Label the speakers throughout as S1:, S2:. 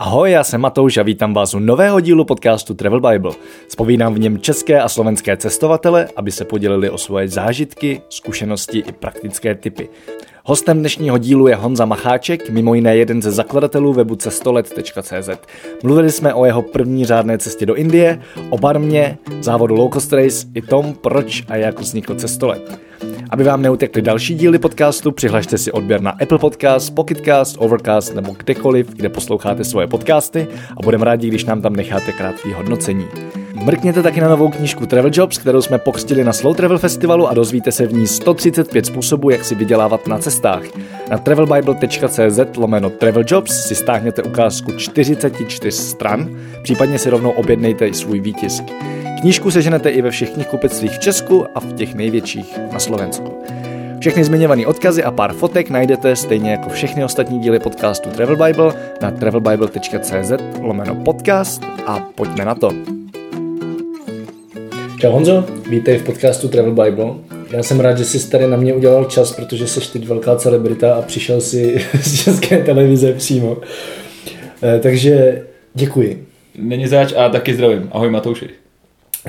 S1: Ahoj, já jsem Matouš a vítám vás u nového dílu podcastu Travel Bible. Spovídám v něm české a slovenské cestovatele, aby se podělili o svoje zážitky, zkušenosti i praktické typy. Hostem dnešního dílu je Honza Macháček, mimo jiné jeden ze zakladatelů webu cestolet.cz. Mluvili jsme o jeho první řádné cestě do Indie, o barmě, závodu Low Cost Race i tom, proč a jak vznikl cestolet. Aby vám neutekly další díly podcastu, přihlašte si odběr na Apple Podcast, Pocketcast, Overcast nebo kdekoliv, kde posloucháte svoje podcasty a budeme rádi, když nám tam necháte krátký hodnocení. Mrkněte taky na novou knížku Travel Jobs, kterou jsme pokřtili na Slow Travel Festivalu a dozvíte se v ní 135 způsobů, jak si vydělávat na cestách. Na travelbible.cz lomeno Travel Jobs si stáhněte ukázku 44 stran, případně si rovnou objednejte i svůj výtisk. Knížku seženete i ve všech knihkupectvích v Česku a v těch největších na Slovensku. Všechny zmiňované odkazy a pár fotek najdete stejně jako všechny ostatní díly podcastu Travel Bible na travelbible.cz lomeno podcast a pojďme na to. Čau Honzo, vítej v podcastu Travel Bible. Já jsem rád, že jsi tady na mě udělal čas, protože jsi teď velká celebrita a přišel si z české televize přímo. Eh, takže děkuji.
S2: Není zač a taky zdravím. Ahoj Matouši.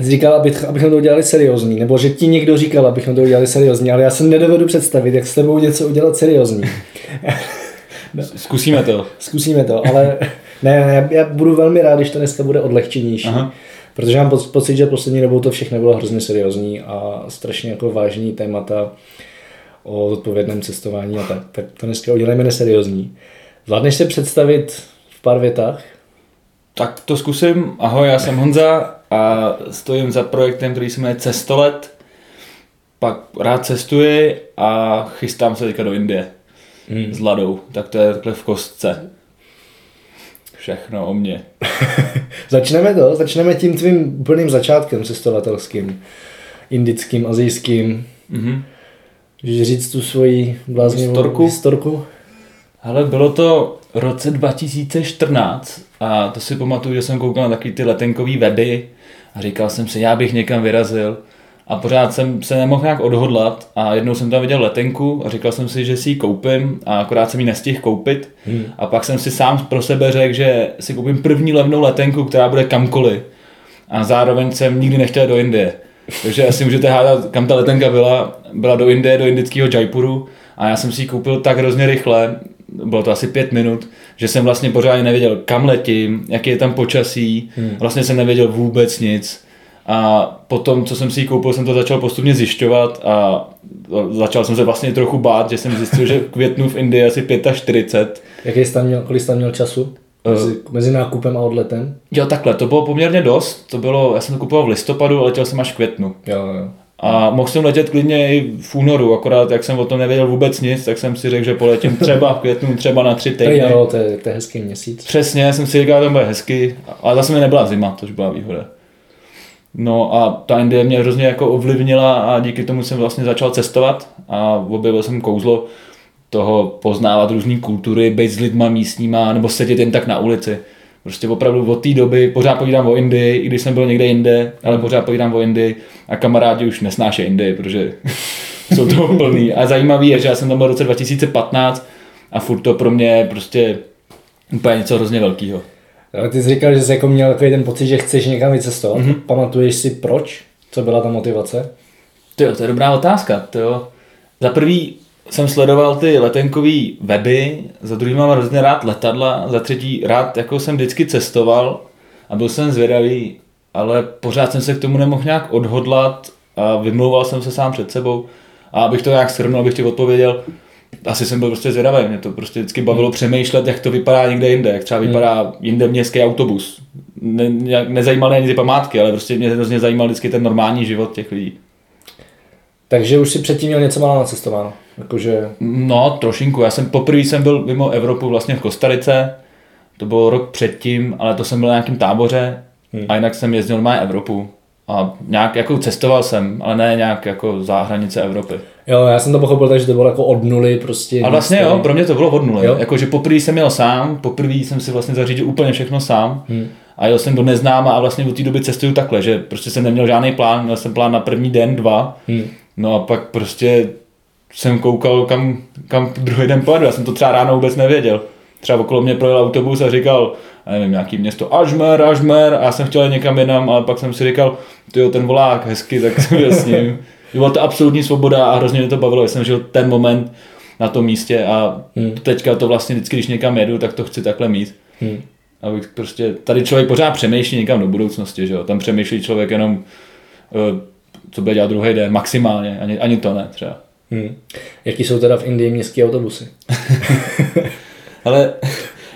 S1: Jsi říkal, abych, abychom to udělali seriózní, nebo že ti někdo říkal, abychom to udělali seriózní, ale já se nedovedu představit, jak s tebou něco udělat seriózní.
S2: Zkusíme to.
S1: Zkusíme to, ale ne, já, já budu velmi rád, když to dneska bude odlehčenější. Aha. Protože mám pocit, že poslední dobou to všechno bylo hrozně seriózní a strašně jako vážní témata o odpovědném cestování a tak. Tak to dneska udělejme neseriózní. Zvládneš se představit v pár větách?
S2: Tak to zkusím. Ahoj, já jsem Honza a stojím za projektem, který se jmenuje Cestolet. Pak rád cestuji a chystám se teďka do Indie hmm. s Ladou. Tak to je takhle v kostce. Všechno o mně.
S1: začneme to, začneme tím tvým úplným začátkem cestovatelským, indickým, azijským. Mm-hmm. Můžeš říct tu svoji bláznivou historku? historku?
S2: Ale bylo to v roce 2014 a to si pamatuju, že jsem koukal na taky ty letenkové weby a říkal jsem si, já bych někam vyrazil a pořád jsem se nemohl nějak odhodlat a jednou jsem tam viděl letenku a říkal jsem si, že si ji koupím a akorát jsem ji nestihl koupit hmm. a pak jsem si sám pro sebe řekl, že si koupím první levnou letenku, která bude kamkoliv a zároveň jsem nikdy nechtěl do Indie. Takže asi můžete hádat, kam ta letenka byla. Byla do Indie, do indického Jaipuru a já jsem si ji koupil tak hrozně rychle, bylo to asi pět minut, že jsem vlastně pořádně nevěděl, kam letím, jaký je tam počasí, hmm. vlastně jsem nevěděl vůbec nic. A potom, co jsem si ji koupil, jsem to začal postupně zjišťovat a začal jsem se vlastně trochu bát, že jsem zjistil, že v květnu v Indii asi 45.
S1: Jaký jsi tam měl, kolik jsi tam měl času? Mezi, mezi nákupem a odletem?
S2: Jo, takhle, to bylo poměrně dost. To bylo, já jsem to kupoval v listopadu, ale letěl jsem až v květnu.
S1: Jo, jo.
S2: A mohl jsem letět klidně i v únoru, akorát jak jsem o tom nevěděl vůbec nic, tak jsem si řekl, že poletím třeba v květnu, třeba na tři týdny.
S1: Jo, to je, to je hezký měsíc.
S2: Přesně, jsem si říkal, že to bude hezky, ale zase mi nebyla zima, což byla výhoda. No a ta Indie mě hrozně jako ovlivnila a díky tomu jsem vlastně začal cestovat a objevil jsem kouzlo toho poznávat různé kultury, být s lidma místníma nebo sedět jen tak na ulici. Prostě opravdu od té doby pořád povídám o Indii, i když jsem byl někde jinde, ale pořád povídám o Indii a kamarádi už nesnáší Indii, protože jsou to plný. A zajímavý je, že já jsem tam byl v roce 2015 a furt to pro mě prostě úplně něco hrozně velkého.
S1: Ty jsi říkal, že jsi jako měl takový ten pocit, že chceš někam vycestovat. Mm-hmm. Pamatuješ si proč? Co byla ta motivace?
S2: To, jo, to je dobrá otázka. To jo. Za prvý jsem sledoval ty letenkové weby, za druhý mám hrozně rád letadla, za třetí rád jako jsem vždycky cestoval a byl jsem zvědavý, ale pořád jsem se k tomu nemohl nějak odhodlat a vymlouval jsem se sám před sebou. A abych to nějak shrnul, abych ti odpověděl, asi jsem byl prostě zvědavý, mě to prostě vždycky bavilo hmm. přemýšlet, jak to vypadá někde jinde, jak třeba hmm. vypadá jinde městský autobus. Ne, nezajímaly ani ty památky, ale prostě mě hrozně zajímal vždycky ten normální život těch lidí.
S1: Takže už si předtím měl něco málo nacestováno? Jakože...
S2: No, trošinku. Já jsem poprvé jsem byl mimo Evropu vlastně v Kostarice. To bylo rok předtím, ale to jsem byl na nějakém táboře. Hmm. A jinak jsem jezdil na Evropu. A nějak jako cestoval jsem, ale ne nějak jako za hranice Evropy.
S1: Jo, já jsem to pochopil tak, že to bylo jako od nuly prostě.
S2: A vlastně jo, pro mě to bylo od nuly. Jakože poprvé jsem měl sám, poprvé jsem si vlastně zařídil úplně všechno sám. Hmm. A jel jsem do neznáma a vlastně od té doby cestuju takhle, že prostě jsem neměl žádný plán, měl jsem plán na první den, dva. Hmm. No a pak prostě jsem koukal, kam, kam druhý den pojedu. Já jsem to třeba ráno vůbec nevěděl. Třeba okolo mě projel autobus a říkal, a nevím, nějaký město Ažmer, Ažmer a já jsem chtěl jít někam jinam, ale pak jsem si říkal, ty ten volák hezky, tak jsem s ním. Byla to absolutní svoboda a hrozně mě to bavilo, jsem žil ten moment na tom místě a hmm. teďka to vlastně vždycky, když někam jedu, tak to chci takhle mít. Hmm. Abych prostě, tady člověk pořád přemýšlí někam do budoucnosti, že jo? tam přemýšlí člověk jenom, eh, co bude dělat druhý den, maximálně, ani, ani to ne třeba.
S1: Hmm. Jaký jsou teda v Indii městské autobusy?
S2: Ale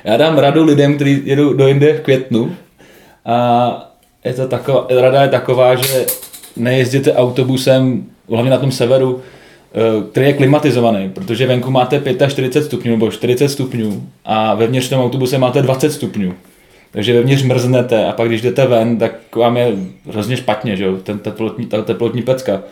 S2: já dám radu lidem, kteří jedou do Indie v květnu a je to taková, rada je taková, že nejezděte autobusem, hlavně na tom severu, eh, který je klimatizovaný, protože venku máte 45 stupňů nebo 40 stupňů a vevnitř tom autobuse máte 20 stupňů. Takže vevnitř mrznete a pak když jdete ven, tak vám je hrozně špatně, že jo, ten teplotní, ta teplotní pecka.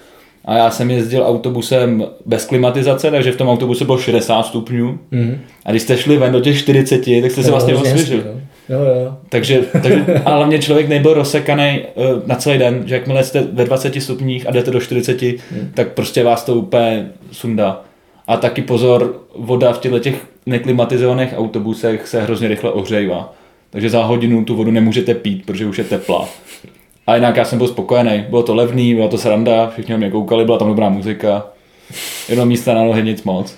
S2: A já jsem jezdil autobusem bez klimatizace, takže v tom autobuse bylo 60 stupňů. Mm-hmm. A když jste šli ven do těch 40, tak jste se vlastně osvěžili.
S1: Jo, jo.
S2: Takže, takže a hlavně člověk nebyl rozsekaný uh, na celý den, že jakmile jste ve 20 stupních a jdete do 40, mm. tak prostě vás to úplně sundá. A taky pozor, voda v těchto těch neklimatizovaných autobusech se hrozně rychle ohřejvá. Takže za hodinu tu vodu nemůžete pít, protože už je teplá. A jinak já jsem byl spokojený. Bylo to levný, byla to sranda, všichni mě koukali, byla tam dobrá muzika. Jenom místa na nohy, nic moc.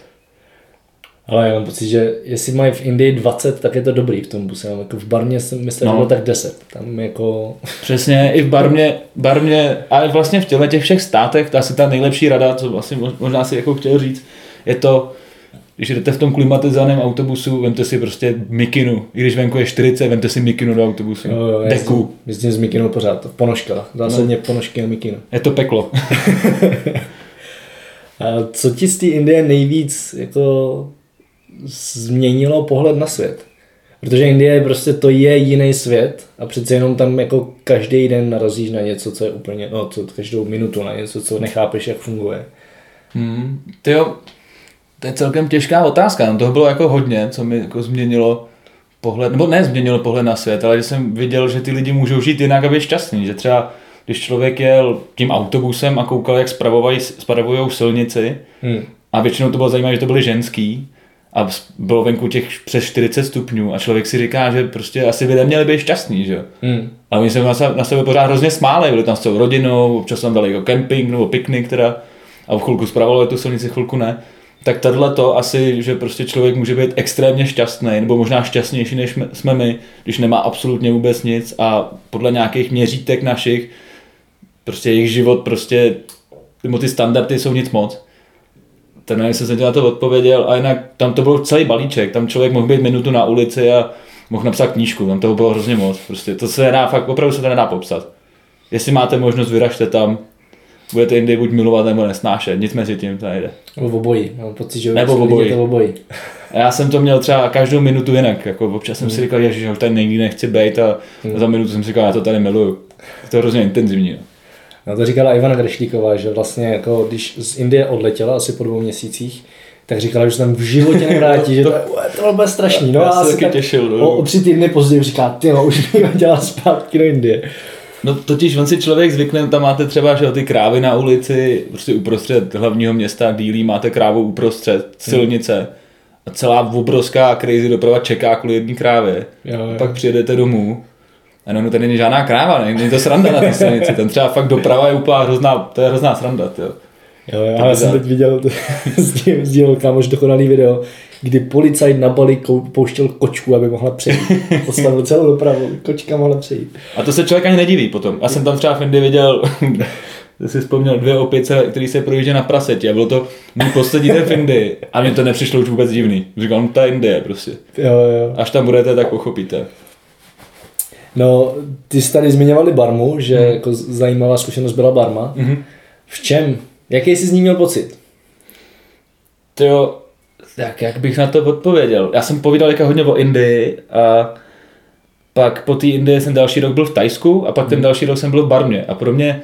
S1: Ale já mám pocit, že jestli mají v Indii 20, tak je to dobrý v tom buse. Jako v Barmě jsem myslel, no. že bylo tak 10. Tam jako...
S2: Přesně, i v Barmě, Barmě ale vlastně v těchto těch všech státech, to asi ta nejlepší rada, co vlastně možná si jako chtěl říct, je to, když jdete v tom klimatizovaném autobusu, vemte si prostě mikinu. I když venku je 40, vemte si mikinu do autobusu. Jo, jo, Deku. Jezdím,
S1: s mikinou pořád, ponožka. Zásadně no. ponožky a mikinu.
S2: Je to peklo.
S1: a co ti z té Indie nejvíc jako změnilo pohled na svět? Protože Indie prostě to je jiný svět a přece jenom tam jako každý den narazíš na něco, co je úplně, no co každou minutu na něco, co nechápeš, jak funguje.
S2: Hmm, ty jo, to je celkem těžká otázka. No toho bylo jako hodně, co mi jako změnilo pohled, nebo ne změnilo pohled na svět, ale že jsem viděl, že ty lidi můžou žít jinak a být šťastný. Že třeba když člověk jel tím autobusem a koukal, jak spravují silnici, hmm. a většinou to bylo zajímavé, že to byly ženský, a bylo venku těch přes 40 stupňů a člověk si říká, že prostě asi by neměli být šťastný, že hmm. A oni se na, sebe, na sebe pořád hrozně smáli, byli tam s celou rodinou, občas tam dali jako kemping nebo piknik teda a v chvilku zpravovali tu silnici, chvilku ne tak tohle to asi, že prostě člověk může být extrémně šťastný, nebo možná šťastnější, než jsme my, když nemá absolutně vůbec nic a podle nějakých měřítek našich, prostě jejich život prostě, nebo ty standardy jsou nic moc. Ten nevím, jsem se na to odpověděl a jinak tam to byl celý balíček, tam člověk mohl být minutu na ulici a mohl napsat knížku, tam toho bylo hrozně moc, prostě to se nedá, fakt opravdu se to nedá popsat. Jestli máte možnost, vyražte tam, budete jindy buď milovat nebo nesnášet, nic mezi tím to nejde.
S1: Nebo obojí, mám pocit, že
S2: nebo obojí.
S1: to obojí.
S2: Já jsem to měl třeba každou minutu jinak, jako občas jsem hmm. si říkal, že už tady nikdy nechci být a hmm. za minutu jsem si říkal, já to tady miluju. To je hrozně intenzivní. No.
S1: no to říkala Ivana Grešlíková, že vlastně jako když z Indie odletěla asi po dvou měsících, tak říkala, že se tam v životě nevrátí, že to, to, to bylo strašný. No
S2: já a se taky těšil. No.
S1: O, o, tři týdny později říká, ty no, už mi dělá zpátky do Indie.
S2: No totiž on si člověk zvykne, tam máte třeba že ty krávy na ulici, prostě uprostřed hlavního města Dílí máte krávu uprostřed silnice a celá obrovská crazy doprava čeká kvůli jedné krávě. Jo, jo. A pak přijedete domů a no, no tady není žádná kráva, není to sranda na té silnici, ten třeba fakt doprava je úplně hrozná, to je hrozná sranda, jo.
S1: Jo, jo, já jsem teď viděl, sdílel kámoš dokonalý video, kdy policajt na Bali pouštěl kočku, aby mohla přejít. Postavil celou dopravu, kočka mohla přejít.
S2: A to se člověk ani nediví potom. Já jsem tam třeba v Indii viděl, ty si vzpomněl dvě opice, který se projíždí na prasetě. A bylo to můj poslední den v Indii. A mně to nepřišlo už vůbec divný. Říkal, no je Indie prostě.
S1: Jo, jo.
S2: Až tam budete, tak pochopíte.
S1: No, ty jsi tady zmiňovali Barmu, že hmm. jako zajímavá zkušenost byla Barma. Hmm. V čem? Jaký jsi z ní měl pocit?
S2: To jo, tak jak bych na to odpověděl? Já jsem povídal jako hodně o Indii a pak po té Indii jsem další rok byl v Tajsku a pak ten hmm. další rok jsem byl v Barmě. A pro mě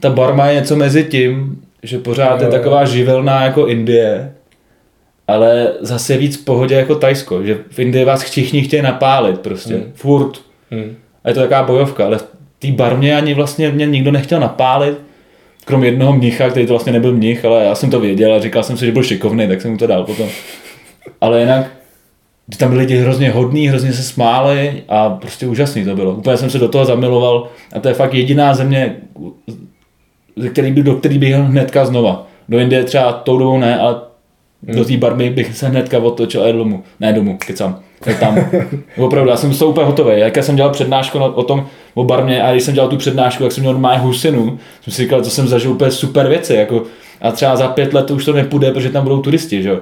S2: ta Barma je něco mezi tím, že pořád je taková živelná jako Indie, ale zase víc v pohodě jako Tajsko, že v Indii vás všichni chtějí napálit prostě, hmm. furt. Hmm. A je to taková bojovka, ale v té barmě ani vlastně mě nikdo nechtěl napálit, krom jednoho mnicha, který to vlastně nebyl mnich, ale já jsem to věděl a říkal jsem si, že byl šikovný, tak jsem mu to dal potom. Ale jinak tam byli lidi hrozně hodní, hrozně se smáli a prostě úžasný to bylo. Úplně jsem se do toho zamiloval a to je fakt jediná země, ze který by, do který bych hnedka znova. Do Indie třeba tou dobou ne, ale do té barmy bych se hnedka otočil a jel domů. Ne domů, kecám. Je tam. Opravdu, já jsem to úplně hotový. Jak jsem dělal přednášku o tom, o barmě a když jsem dělal tu přednášku, jak jsem měl normálně husinu, jsem si říkal, to jsem zažil úplně super věci. Jako, a třeba za pět let to už to nepůjde, protože tam budou turisti, že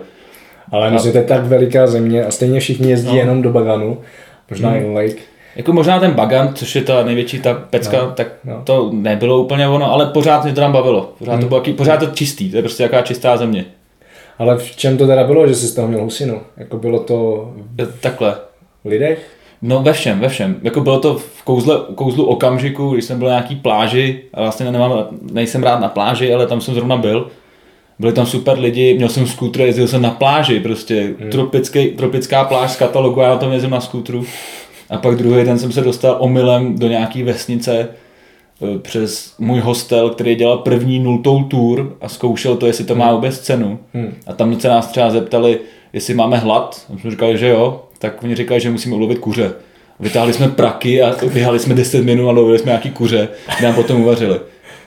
S1: Ale myslím, to je tak veliká země a stejně všichni jezdí no. jenom do Baganu, možná hmm. i Lake.
S2: Jako možná ten Bagan, což je ta největší ta pecka, no, tak no. to nebylo úplně ono, ale pořád mě to tam bavilo. Pořád, hmm. to bylo, pořád to čistý, to je prostě jaká čistá země.
S1: Ale v čem to teda bylo, že jsi z toho měl husinu? Jako bylo to...
S2: Takhle.
S1: V lidech?
S2: No ve všem, ve všem. Jako bylo to v kouzle, kouzlu okamžiku, když jsem byl na nějaký pláži, a vlastně nemám, nejsem rád na pláži, ale tam jsem zrovna byl. Byli tam super lidi, měl jsem skútr, jezdil jsem na pláži, prostě hmm. tropický, tropická pláž z katalogu, já tam jezdím na skútru. A pak druhý den jsem se dostal omylem do nějaký vesnice, přes můj hostel, který dělal první nultou tour a zkoušel to, jestli to má hmm. vůbec cenu. Hmm. A tam se nás třeba zeptali, jestli máme hlad. A jsme říkali, že jo. Tak oni říkali, že musíme ulovit kuře. Vytáhli jsme praky a vyhali jsme 10 minut a lovili jsme nějaký kuře, nám potom uvařili.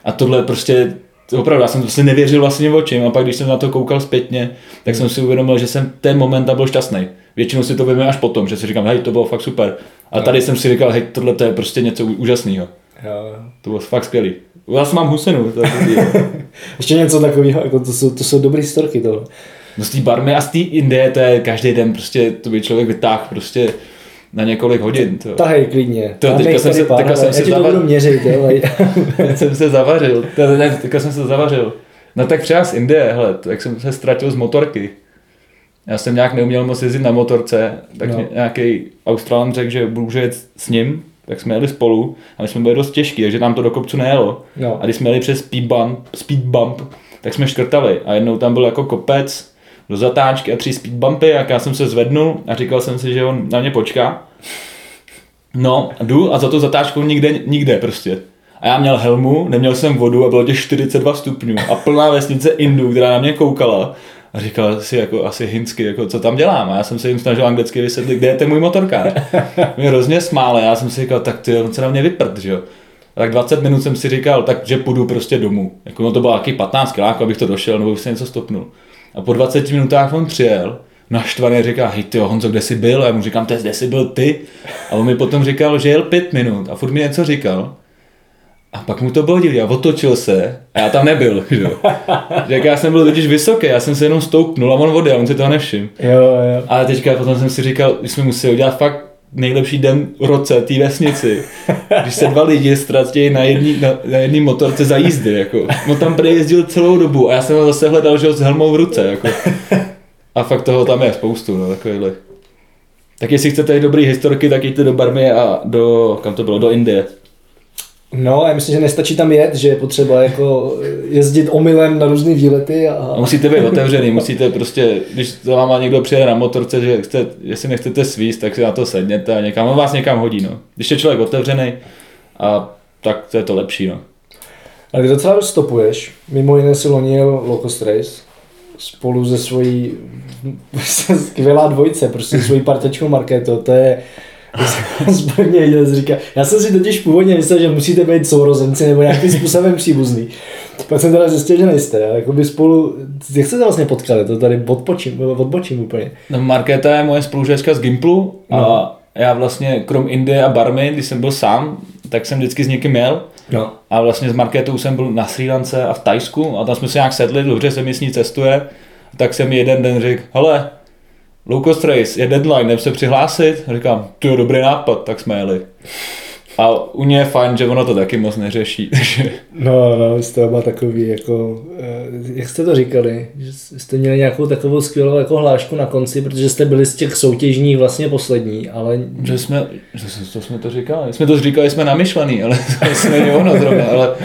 S2: A tohle prostě opravdu, já jsem to si nevěřil vlastně očím a pak když jsem na to koukal zpětně, tak jsem si uvědomil, že jsem ten moment byl šťastný. Většinou si to víme až potom, že si říkám, hej, to bylo fakt super. A tady jsem si říkal, hej, tohle to je prostě něco úžasného. Jo. To bylo fakt skvělý. Já jsem mám husinu.
S1: Ještě něco takového, jako to, jsou, to jsou dobrý storky toho.
S2: No z té barmy a z té Indie, to je každý den prostě, to by člověk vytáhl prostě na několik hodin. To.
S1: Tahej klidně.
S2: To, teďka jsem se, teďka jsem se
S1: zavařil. měřit, jo.
S2: teď jsem se zavařil. Ne, teďka jsem se zavařil. No tak třeba z Indie, hele, jak jsem se ztratil z motorky. Já jsem nějak neuměl moc jezdit na motorce, tak no. nějaký Australan řekl, že budu jet s ním, tak jsme jeli spolu a my jsme byli dost těžký, takže nám to do kopcu nejelo. No. A když jsme jeli přes speed bump, speed bump, tak jsme škrtali a jednou tam byl jako kopec do zatáčky a tři speed bumpy, jak já jsem se zvednul a říkal jsem si, že on na mě počká. No, jdu a za to zatáčkou nikde, nikde prostě. A já měl helmu, neměl jsem vodu a bylo těch 42 stupňů a plná vesnice Indů, která na mě koukala a říkal si jako asi hinsky, jako co tam dělám. A já jsem se jim snažil anglicky vysvětlit, kde je ten můj motorkár. Mě hrozně smále, já jsem si říkal, tak ty, on se na mě vyprd, že jo. A tak 20 minut jsem si říkal, tak že půjdu prostě domů. Jako no to bylo nějaký 15 kiláků, abych to došel, nebo bych se něco stopnul. A po 20 minutách on přijel, naštvaně říká, hej ty Honzo, kde jsi byl? A já mu říkám, kde jsi byl ty? A on mi potom říkal, že jel pět minut a furt mi něco říkal. A pak mu to bylo divný a otočil se a já tam nebyl, že jo. Jak já jsem byl totiž vysoký, já jsem se jenom stoupnul a on vody a on si toho nevšiml.
S1: Jo, jo.
S2: Ale teďka potom jsem si říkal, že jsme museli udělat fakt nejlepší den v roce té vesnici, když se dva lidi ztratí na jedný, na, na jedný motorce za jízdy, jako. No tam prý jezdil celou dobu a já jsem ho zase hledal, že ho s helmou v ruce, jako. A fakt toho tam je spoustu, no, takovýhle. Tak jestli chcete dobrý historky, tak jděte do Barmy a do, kam to bylo, do Indie.
S1: No, já myslím, že nestačí tam jet, že je potřeba jako jezdit omylem na různé výlety. A...
S2: musíte být otevřený, musíte prostě, když za váma někdo přijede na motorce, že chce, jestli nechcete svíst, tak si na to sedněte a někam, on vás někam hodí. No. Když je člověk otevřený, a tak to je to lepší. No.
S1: Ale když docela stopuješ, mimo jiné si lonil Low Cost Race, spolu se svojí skvělá dvojice, prostě svojí partečkou Marketo, to je Zbrně jeden říká. Já jsem si totiž původně myslel, že musíte být sourozenci nebo nějakým způsobem příbuzný. Pak jsem teda zjistil, že nejste. Jako by spolu, jak jste se vlastně potkali? To tady odbočím, odbočím úplně.
S2: No, Markéta je moje spolužečka z Gimplu a no. já vlastně krom Indie a Barmy, když jsem byl sám, tak jsem vždycky s někým měl. No. A vlastně s Markétou jsem byl na Sri Lance a v Tajsku a tam jsme se nějak sedli, dobře se mi s ní cestuje. Tak jsem jeden den řekl, hele, Low cost race je deadline, jdem se přihlásit. A říkám, to je dobrý nápad, tak jsme jeli. A u něj je fajn, že ono to taky moc neřeší.
S1: no, no, vy jste oba takový, jako, eh, jak jste to říkali, že jste měli nějakou takovou skvělou jako hlášku na konci, protože jste byli z těch soutěžních vlastně poslední, ale...
S2: Že jsme, že to jsme to říkali, jsme to říkali, jsme namyšlený, ale to není ono zrovna, ale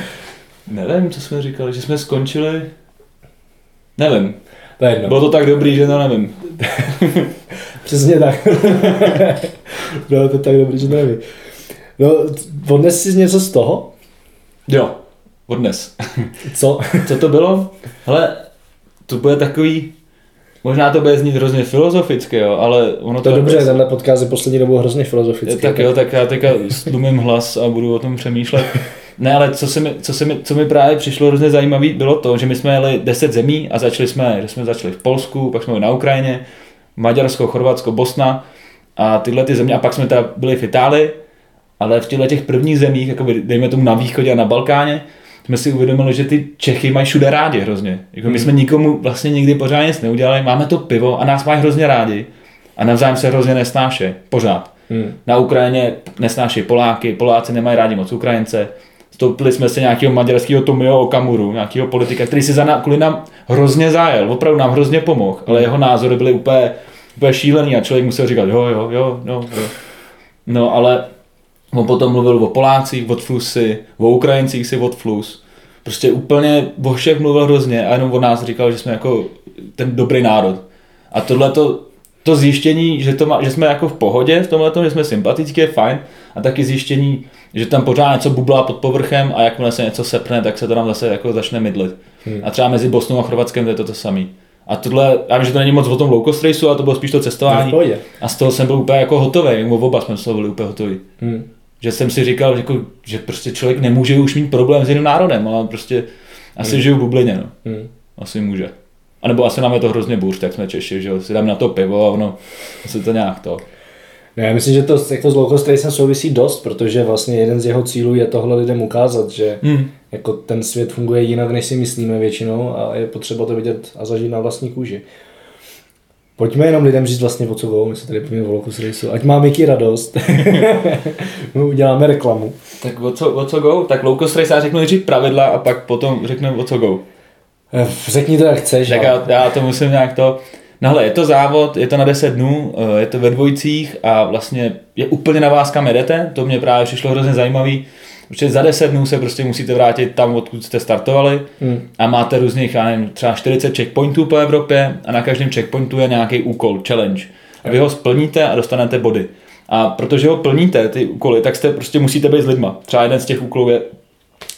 S2: nevím, co jsme říkali, že jsme skončili, nevím, to je jedno. Bylo to tak dobrý, že to nevím.
S1: Přesně tak. Bylo to tak dobrý, že nevím. No, odnes jsi něco z toho?
S2: Jo, odnes.
S1: Co?
S2: Co to bylo? Hele, to bude takový Možná to bude znít hrozně filozoficky, jo, ale ono
S1: To je dobře, tenhle podcast je poslední dobou hrozně filozofický.
S2: Tak jo, tak já teďka stlumím hlas a budu o tom přemýšlet. Ne, ale co, se mi, co, se mi, co mi právě přišlo hrozně zajímavé, bylo to, že my jsme jeli 10 zemí a začali jsme, že jsme začali v Polsku, pak jsme byli na Ukrajině, Maďarsko, Chorvatsko, Bosna a tyhle ty země, a pak jsme teda byli v Itálii, ale v těchto těch prvních zemích, jako dejme tomu na východě a na Balkáně, jsme si uvědomili, že ty Čechy mají všude rádi hrozně. Jako my jsme nikomu vlastně nikdy pořádně nic neudělali, máme to pivo a nás mají hrozně rádi a navzájem se hrozně nesnáše, pořád. Hmm. Na Ukrajině nesnáší Poláky, Poláci nemají rádi moc Ukrajince, Stoupili jsme se nějakého maďarského Tomio Okamuru, nějakého politika, který si za nás, kvůli nám hrozně zájel, opravdu nám hrozně pomohl, ale jeho názory byly úplně, úplně šílený a člověk musel říkat jo, jo, jo, no, jo. No, ale on potom mluvil o Polácích, od Flusy, o Ukrajincích si od Flus. Prostě úplně o všech mluvil hrozně a jenom o nás říkal, že jsme jako ten dobrý národ. A tohle to, to zjištění, že, to má, že jsme jako v pohodě v tomhle, že jsme sympatický, je fajn. A taky zjištění, že tam pořád něco bublá pod povrchem a jakmile se něco sepne, tak se to tam zase jako začne mydlit. Hmm. A třeba mezi Bosnou a Chorvatskem to je to, to samé. A tohle, já vím, že to není moc o tom low cost raceu, ale to bylo spíš to cestování.
S1: No,
S2: a z toho jsem byl úplně jako hotový, jako oba jsme z toho byli úplně hotoví. Hmm. Že jsem si říkal, že, jako, že prostě člověk nemůže už mít problém s jiným národem, ale prostě asi hmm. žiju v bublině, no. Hmm. Asi může. A nebo asi nám je to hrozně bůř, tak jsme Češi, že jo, si dáme na to pivo a ono se to nějak to.
S1: No, já myslím, že to jako s low cost racem souvisí dost, protože vlastně jeden z jeho cílů je tohle lidem ukázat, že hmm. jako ten svět funguje jinak, než si myslíme většinou a je potřeba to vidět a zažít na vlastní kůži. Pojďme jenom lidem říct vlastně o co go, my se tady povíme o low cost raceu, ať má Mickey radost. my uděláme reklamu.
S2: Tak o co, o co go? Tak low cost race já řeknu nejdřív pravidla a pak potom řeknu o co go.
S1: Eh, řekni to jak chceš.
S2: Tak já, já to musím nějak to... No hele, je to závod, je to na 10 dnů, eh, je to ve dvojicích a vlastně je úplně na vás, kam jedete. To mě právě přišlo hrozně zajímavý, protože za 10 dnů se prostě musíte vrátit tam, odkud jste startovali hmm. a máte různých, já nevím, třeba 40 checkpointů po Evropě a na každém checkpointu je nějaký úkol, challenge. A vy ho splníte a dostanete body. A protože ho plníte, ty úkoly, tak jste prostě musíte být s lidma. Třeba jeden z těch úkolů je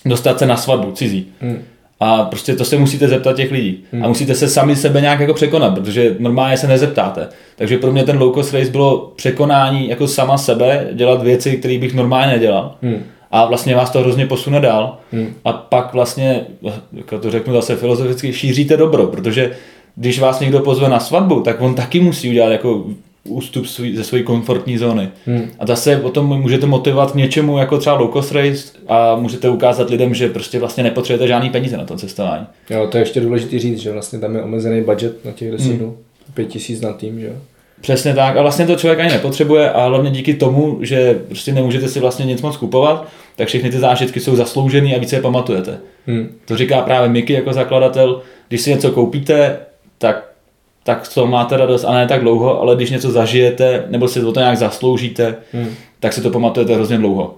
S2: dostat se na svatbu cizí. Hmm. A prostě to se musíte zeptat těch lidí. Hmm. A musíte se sami sebe nějak jako překonat, protože normálně se nezeptáte. Takže pro mě ten low cost race bylo překonání jako sama sebe, dělat věci, které bych normálně nedělal. Hmm. A vlastně vás to hrozně posune dál. Hmm. A pak vlastně, jako to řeknu zase filozoficky, šíříte dobro, protože když vás někdo pozve na svatbu, tak on taky musí udělat jako ústup svý, ze své komfortní zóny. Hmm. A zase o tom můžete motivovat k něčemu jako třeba low cost race a můžete ukázat lidem, že prostě vlastně nepotřebujete žádný peníze na to cestování.
S1: Jo, to je ještě důležité říct, že vlastně tam je omezený budget na těch 10 hmm. pět tisíc na tým, že
S2: Přesně tak a vlastně to člověk ani nepotřebuje a hlavně díky tomu, že prostě nemůžete si vlastně nic moc kupovat, tak všechny ty zážitky jsou zasloužený a více je pamatujete. Hmm. To říká právě Mickey jako zakladatel, když si něco koupíte, tak tak to máte radost, ale ne tak dlouho, ale když něco zažijete, nebo si to nějak zasloužíte, hmm. tak si to pamatujete hrozně dlouho.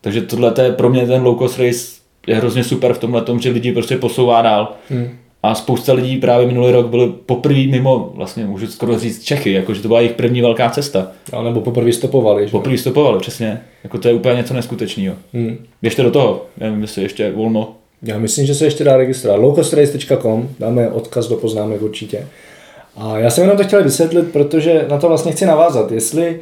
S2: Takže tohle je pro mě ten low cost race je hrozně super v tomhle tom, že lidi prostě posouvá dál. Hmm. A spousta lidí právě minulý rok byli poprvé mimo, vlastně můžu skoro říct Čechy, jakože to byla jejich první velká cesta.
S1: A nebo poprvé stopovali. Že?
S2: Poprvé stopovali, přesně. Jako to je úplně něco neskutečného. Hmm. Běžte do toho, nevím, jestli ještě volno.
S1: Já myslím, že se ještě dá registrovat. lowcostrace.com, dáme odkaz do poznámek určitě. A já jsem jenom to chtěl vysvětlit, protože na to vlastně chci navázat. Jestli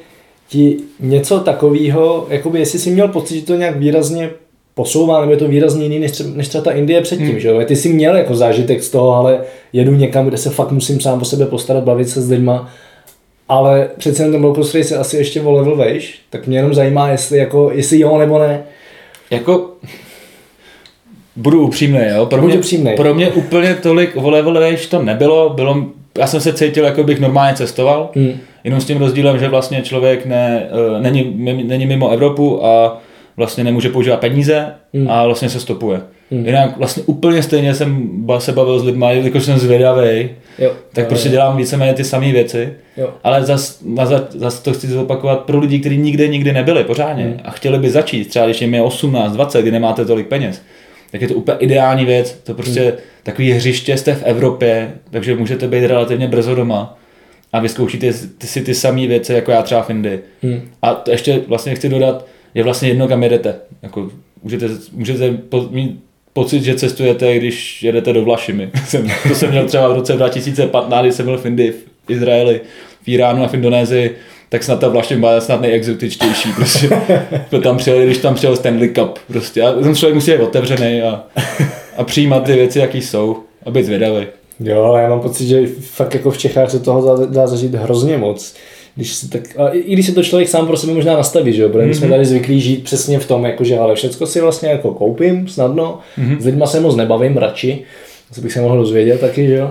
S1: ti něco takového, jakoby jestli jsi měl pocit, že to nějak výrazně posouvá, nebo je to výrazně jiný než, než třeba ta Indie předtím, hmm. že jo? Ty jsi měl jako zážitek z toho, ale jedu někam, kde se fakt musím sám o sebe postarat, bavit se s lidma, ale přece ten cost race je asi ještě o level vejš, tak mě jenom zajímá, jestli, jako, jestli jo nebo ne.
S2: Jako, budu upřímný, jo? Pro mě, upřímnej. pro mě úplně tolik o level vejš to nebylo, bylo já jsem se cítil, jako bych normálně cestoval, hmm. jenom s tím rozdílem, že vlastně člověk ne, uh, není, není mimo Evropu a vlastně nemůže používat peníze hmm. a vlastně se stopuje. Hmm. Jinak vlastně úplně stejně jsem se bavil s lidmi, jakož jsem zvědavý, jo, tak jo, prostě jo. dělám víceméně ty samé věci, jo. ale zase zas, zas to chci zopakovat pro lidi, kteří nikde nikdy nebyli pořádně hmm. a chtěli by začít, třeba když jim je 18, 20, kdy nemáte tolik peněz, tak je to úplně ideální věc, to prostě hmm. takový hřiště jste v Evropě, takže můžete být relativně brzo doma a vyzkoušíte si ty samé věci, jako já třeba v Indii. Hmm. A to ještě vlastně chci dodat, je vlastně jedno, kam jedete. Jako, můžete, můžete mít pocit, že cestujete, když jedete do Vlašimi. to jsem měl třeba v roce 2015, kdy jsem byl v Indii, v Izraeli, v Iránu a v Indonésii, tak snad ta Vlašim byla snad nejexotičtější. Prostě. tam přijel, když tam přijel Stanley Cup. Prostě. A ten člověk musí být otevřený a, a přijímat ty věci, jaký jsou a být zvědavý.
S1: Jo, ale já mám pocit, že fakt jako v Čechách se toho dá, dá zažít hrozně moc. Když se tak, a i když se to člověk sám pro sebe možná nastaví, že jo, protože mm-hmm. jsme mhm. tady zvyklí žít přesně v tom, jako že ale všecko si vlastně jako koupím snadno, mm-hmm. s lidma se moc nebavím radši, co bych se mohl dozvědět taky, že jo.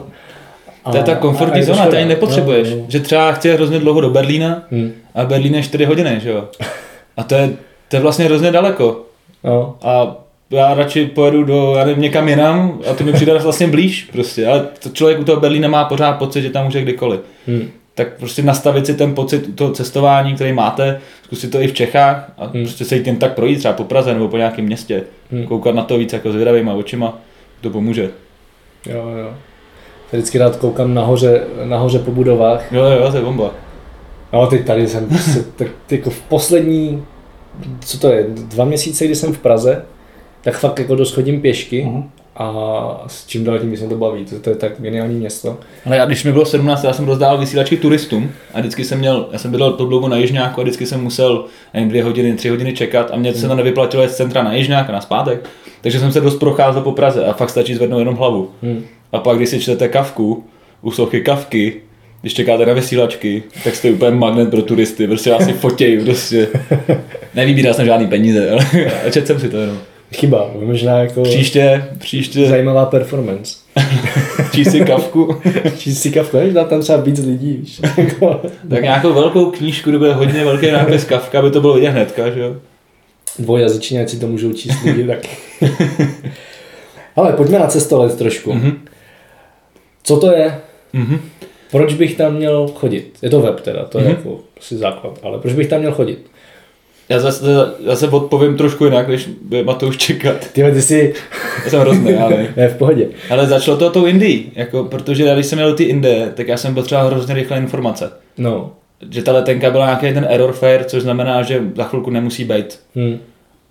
S2: To je ta komfortní zóna, ty ani nepotřebuješ. No, no. Že třeba chci hrozně dlouho do Berlína hmm. a Berlín je 4 hodiny, že jo. A to je, to je vlastně hrozně daleko. No. A já radši pojedu do, já nevím, někam jinam a to mi přijde vlastně blíž prostě, ale to člověk u toho Berlína má pořád pocit, že tam může kdykoliv. Hmm. Tak prostě nastavit si ten pocit toho cestování, který máte, zkusit to i v Čechách a hmm. prostě se jít jen tak projít třeba po Praze nebo po nějakém městě, hmm. koukat na to víc jako zvědavýma očima, to pomůže.
S1: Jo, jo. Vždycky rád koukám nahoře, nahoře po budovách.
S2: Jo, jo, to je bomba.
S1: No, teď tady jsem prostě, tak, jako v poslední, co to je, dva měsíce, kdy jsem v Praze, tak fakt jako dost chodím pěšky uh-huh. a s čím dál tím se to baví, to, to je tak geniální město.
S2: Ale já, když mi bylo 17, já jsem rozdával vysílačky turistům a vždycky jsem měl, já jsem bydlel to dlouho na Jižňáku a vždycky jsem musel nevím, dvě hodiny, tři hodiny čekat a mě se to nevyplatilo z centra na Jižňák a na zpátek, takže jsem se dost procházel po Praze a fakt stačí zvednout jenom hlavu. Hmm. A pak, když si čtete kavku, u sochy kavky, když čekáte na vysílačky, tak jste úplně magnet pro turisty, prostě vás si fotějí, prostě. Nevybíral jsem žádný peníze, ale četl jsem si to jenom.
S1: Chyba, možná jako...
S2: Příště, příště...
S1: Zajímavá performance.
S2: Číst si kavku.
S1: Číst si kavku, než dá tam třeba víc lidí, víš.
S2: tak nějakou velkou knížku, kde bude hodně velký nápis kavka, aby to bylo vidět hnedka, že jo?
S1: Dvojjazyčně, ať si to můžou číst lidi, tak... Ale pojďme na cestolet trošku. Mm-hmm. Co to je? Mm-hmm. Proč bych tam měl chodit? Je to web teda, to je mm-hmm. jako asi základ, ale proč bych tam měl chodit?
S2: Já zase, zase odpovím trošku jinak, když bude Matouš čekat.
S1: Ty, ty jsi...
S2: Já jsem hrozný, ale...
S1: ne, v pohodě.
S2: Ale začalo to tou Indii, jako, protože já, když jsem měl ty Indie, tak já jsem potřeboval hrozně rychlé informace.
S1: No.
S2: Že ta letenka byla nějaký ten error fare, což znamená, že za chvilku nemusí být. Hmm.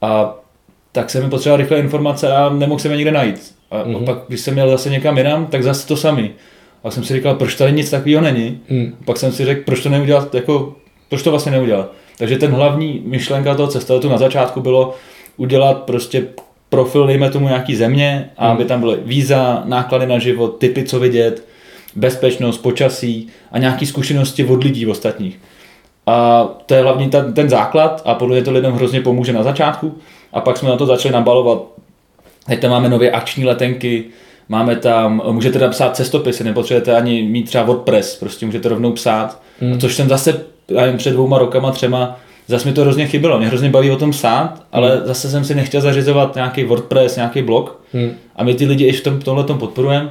S2: A tak jsem mi potřeboval rychlé informace a nemohl jsem je nikde najít. A, mm-hmm. a mhm. pak, když jsem měl zase někam jinam, tak zase to samý. A jsem si říkal, proč tady nic takového není. Mm. A pak jsem si řekl, proč to neudělat, jako, proč to vlastně neudělat. Takže ten hlavní myšlenka toho cestovatu na začátku bylo udělat prostě profil, dejme tomu nějaký země, a mm. aby tam byly víza, náklady na život, typy, co vidět, bezpečnost, počasí a nějaké zkušenosti od lidí ostatních. A to je hlavní ten, ten základ a podle mě to lidem hrozně pomůže na začátku. A pak jsme na to začali nabalovat. Teď tam máme nové akční letenky, máme tam, můžete tam psát cestopisy, nepotřebujete ani mít třeba WordPress, prostě můžete rovnou psát. Hmm. A což jsem zase já jen před dvouma rokama, třema, zase mi to hrozně chybilo. Mě hrozně baví o tom psát, ale hmm. zase jsem si nechtěl zařizovat nějaký WordPress, nějaký blog. Hmm. A my ty lidi i v tom, tohle podporujeme.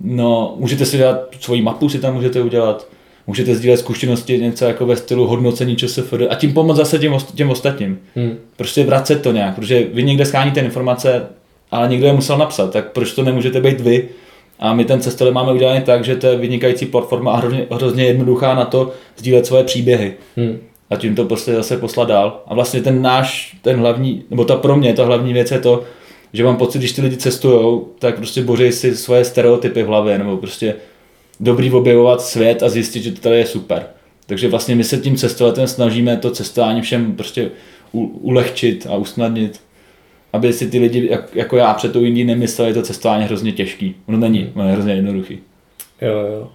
S2: No, můžete si dělat svoji mapu, si tam můžete udělat můžete sdílet zkušenosti něco jako ve stylu hodnocení ČSFD a tím pomoct zase těm, těm ostatním. Hmm. Prostě vracet to nějak, protože vy někde scháníte informace, ale někdo je musel napsat, tak proč to nemůžete být vy? A my ten cestově máme udělaný tak, že to je vynikající platforma a hrozně, hrozně jednoduchá na to sdílet svoje příběhy. Hmm. A tím to prostě zase poslat dál. A vlastně ten náš, ten hlavní, nebo ta pro mě, ta hlavní věc je to, že mám pocit, když ty lidi cestují, tak prostě boří si svoje stereotypy v hlavě, nebo prostě dobrý objevovat svět a zjistit, že to tady je super. Takže vlastně my se tím cestovatem snažíme to cestování všem prostě ulehčit a usnadnit, aby si ty lidi, jako já před tou Indií nemysleli, to cestování hrozně těžký. Ono není, ono je hrozně jednoduchý.
S1: Jo, jo.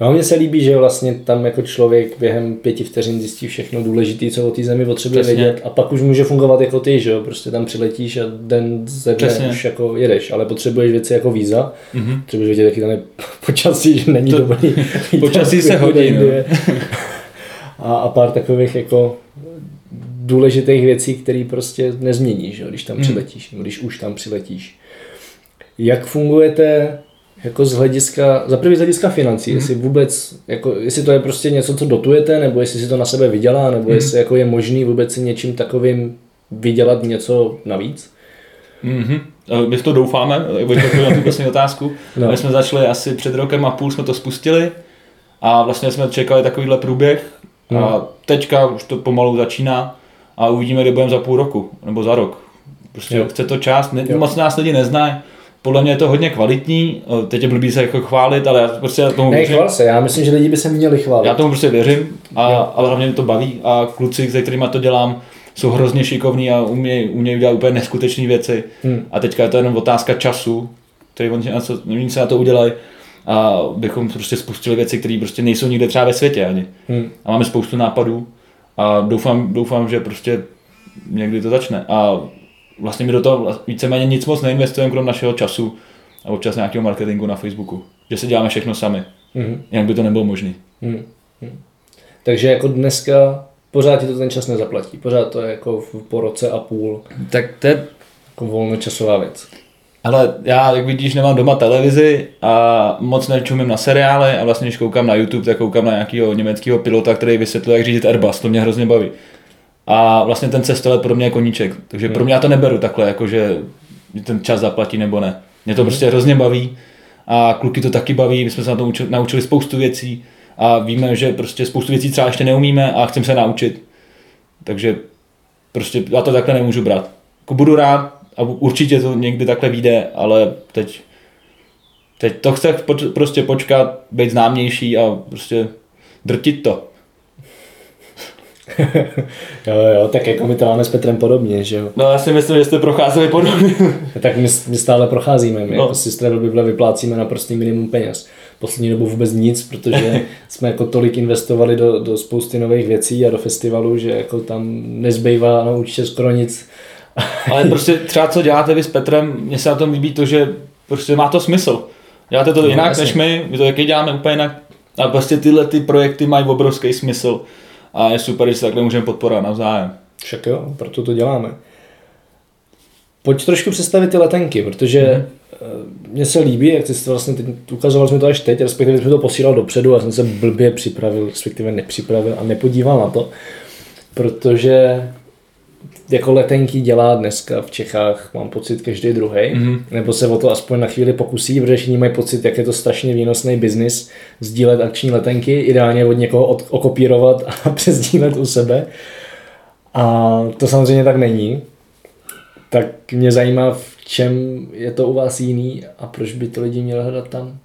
S1: No mně se líbí, že vlastně tam jako člověk během pěti vteřin zjistí všechno důležité, co o té zemi potřebuje Přesně. vědět a pak už může fungovat jako ty, že jo, prostě tam přiletíš a den ze dne Přesně. už jako jedeš, ale potřebuješ věci jako víza, mm-hmm. potřebuješ vědět, jaký tam je počasí, že není to, dobrý.
S2: počasí se hodí, no.
S1: a, a pár takových jako důležitých věcí, které prostě nezměníš, když tam mm. přiletíš, nebo když už tam přiletíš. Jak fungujete jako z hlediska, za prvý z hlediska financí, mm. jestli vůbec, jako, jestli to je prostě něco, co dotujete, nebo jestli si to na sebe vydělá, nebo mm. jestli jako je možný vůbec si něčím takovým vydělat něco navíc?
S2: Mm-hmm. My v to doufáme, na tu poslední otázku. No. My jsme začali asi před rokem a půl jsme to spustili a vlastně jsme čekali takovýhle průběh no. a teďka už to pomalu začíná a uvidíme, kde budeme za půl roku nebo za rok. Prostě
S1: Jo.
S2: chce to čas, ne,
S1: Jo.
S2: moc nás lidi neznají. Podle mě je to hodně kvalitní, teď je blbý se jako chválit, ale já prostě tomu
S1: Ne,
S2: věřím.
S1: se, já myslím, že lidi by se měli chválit.
S2: Já tomu prostě věřím a, a hlavně mě to baví a kluci, se kterými to dělám, jsou hrozně šikovní a umějí uměj udělat úplně neskutečné věci.
S1: Hmm.
S2: A teďka je to jenom otázka času, který oni oni se na to udělají a bychom prostě spustili věci, které prostě nejsou nikde třeba ve světě ani.
S1: Hmm.
S2: A máme spoustu nápadů a doufám, doufám, že prostě někdy to začne. A vlastně my do toho víceméně nic moc neinvestujeme, krom našeho času a občas nějakého marketingu na Facebooku. Že si děláme všechno sami.
S1: Hmm.
S2: Jinak by to nebylo možné.
S1: Hmm. Hmm. Takže jako dneska pořád ti to ten čas nezaplatí. Pořád to je jako v- po roce a půl
S2: Tak to je
S1: jako volnočasová věc.
S2: Ale já, jak vidíš, nemám doma televizi a moc nečumím na seriály a vlastně, když koukám na YouTube, tak koukám na nějakého německého pilota, který vysvětluje, jak řídit Airbus, to mě hrozně baví. A vlastně ten cestolet pro mě je koníček, takže pro mě já to neberu takhle, jako že ten čas zaplatí nebo ne. Mě to prostě hrozně baví a kluky to taky baví, my jsme se na to učili, naučili spoustu věcí a víme, že prostě spoustu věcí třeba ještě neumíme a chceme se naučit. Takže prostě já to takhle nemůžu brát. Jako budu rád a určitě to někdy takhle vyjde, ale teď, teď to chce poč, prostě počkat, být známější a prostě drtit to.
S1: Jo, jo, tak jako my to máme s Petrem podobně, že jo.
S2: No já si myslím, že jste procházeli podobně.
S1: Tak my, my stále procházíme, my
S2: No.
S1: jako si z Travel Bible vyplácíme na prostý minimum peněz. Poslední dobu vůbec nic, protože jsme jako tolik investovali do, do spousty nových věcí a do festivalu, že jako tam nezbývá no, určitě skoro nic.
S2: ale prostě třeba co děláte vy s Petrem, mně se na tom líbí to, že prostě má to smysl. Děláte to
S1: No,
S2: jinak
S1: jasně.
S2: než my, my to taky děláme úplně jinak. A prostě tyhle ty projekty mají obrovský smysl. A je super, že se takhle můžeme podporovat navzájem.
S1: Však jo, proto to děláme. Pojď trošku představit ty letenky, protože mm. mně se líbí, jak ty jsi vlastně teď, ukazoval jsme to až teď, respektive jsme to posílal dopředu a jsem se blbě připravil, respektive nepřipravil a nepodíval na to, protože jako letenky dělá dneska v Čechách, mám pocit, každý druhý,
S2: Mhm.
S1: mm. nebo se o to aspoň na chvíli pokusí, protože všichni mají pocit, jak je to strašně výnosný biznis, sdílet akční letenky, ideálně od někoho od, okopírovat a přesdílet u sebe. A to samozřejmě tak není. Tak mě zajímá, v čem je to u vás jiný a proč by to lidi měli hledat tam?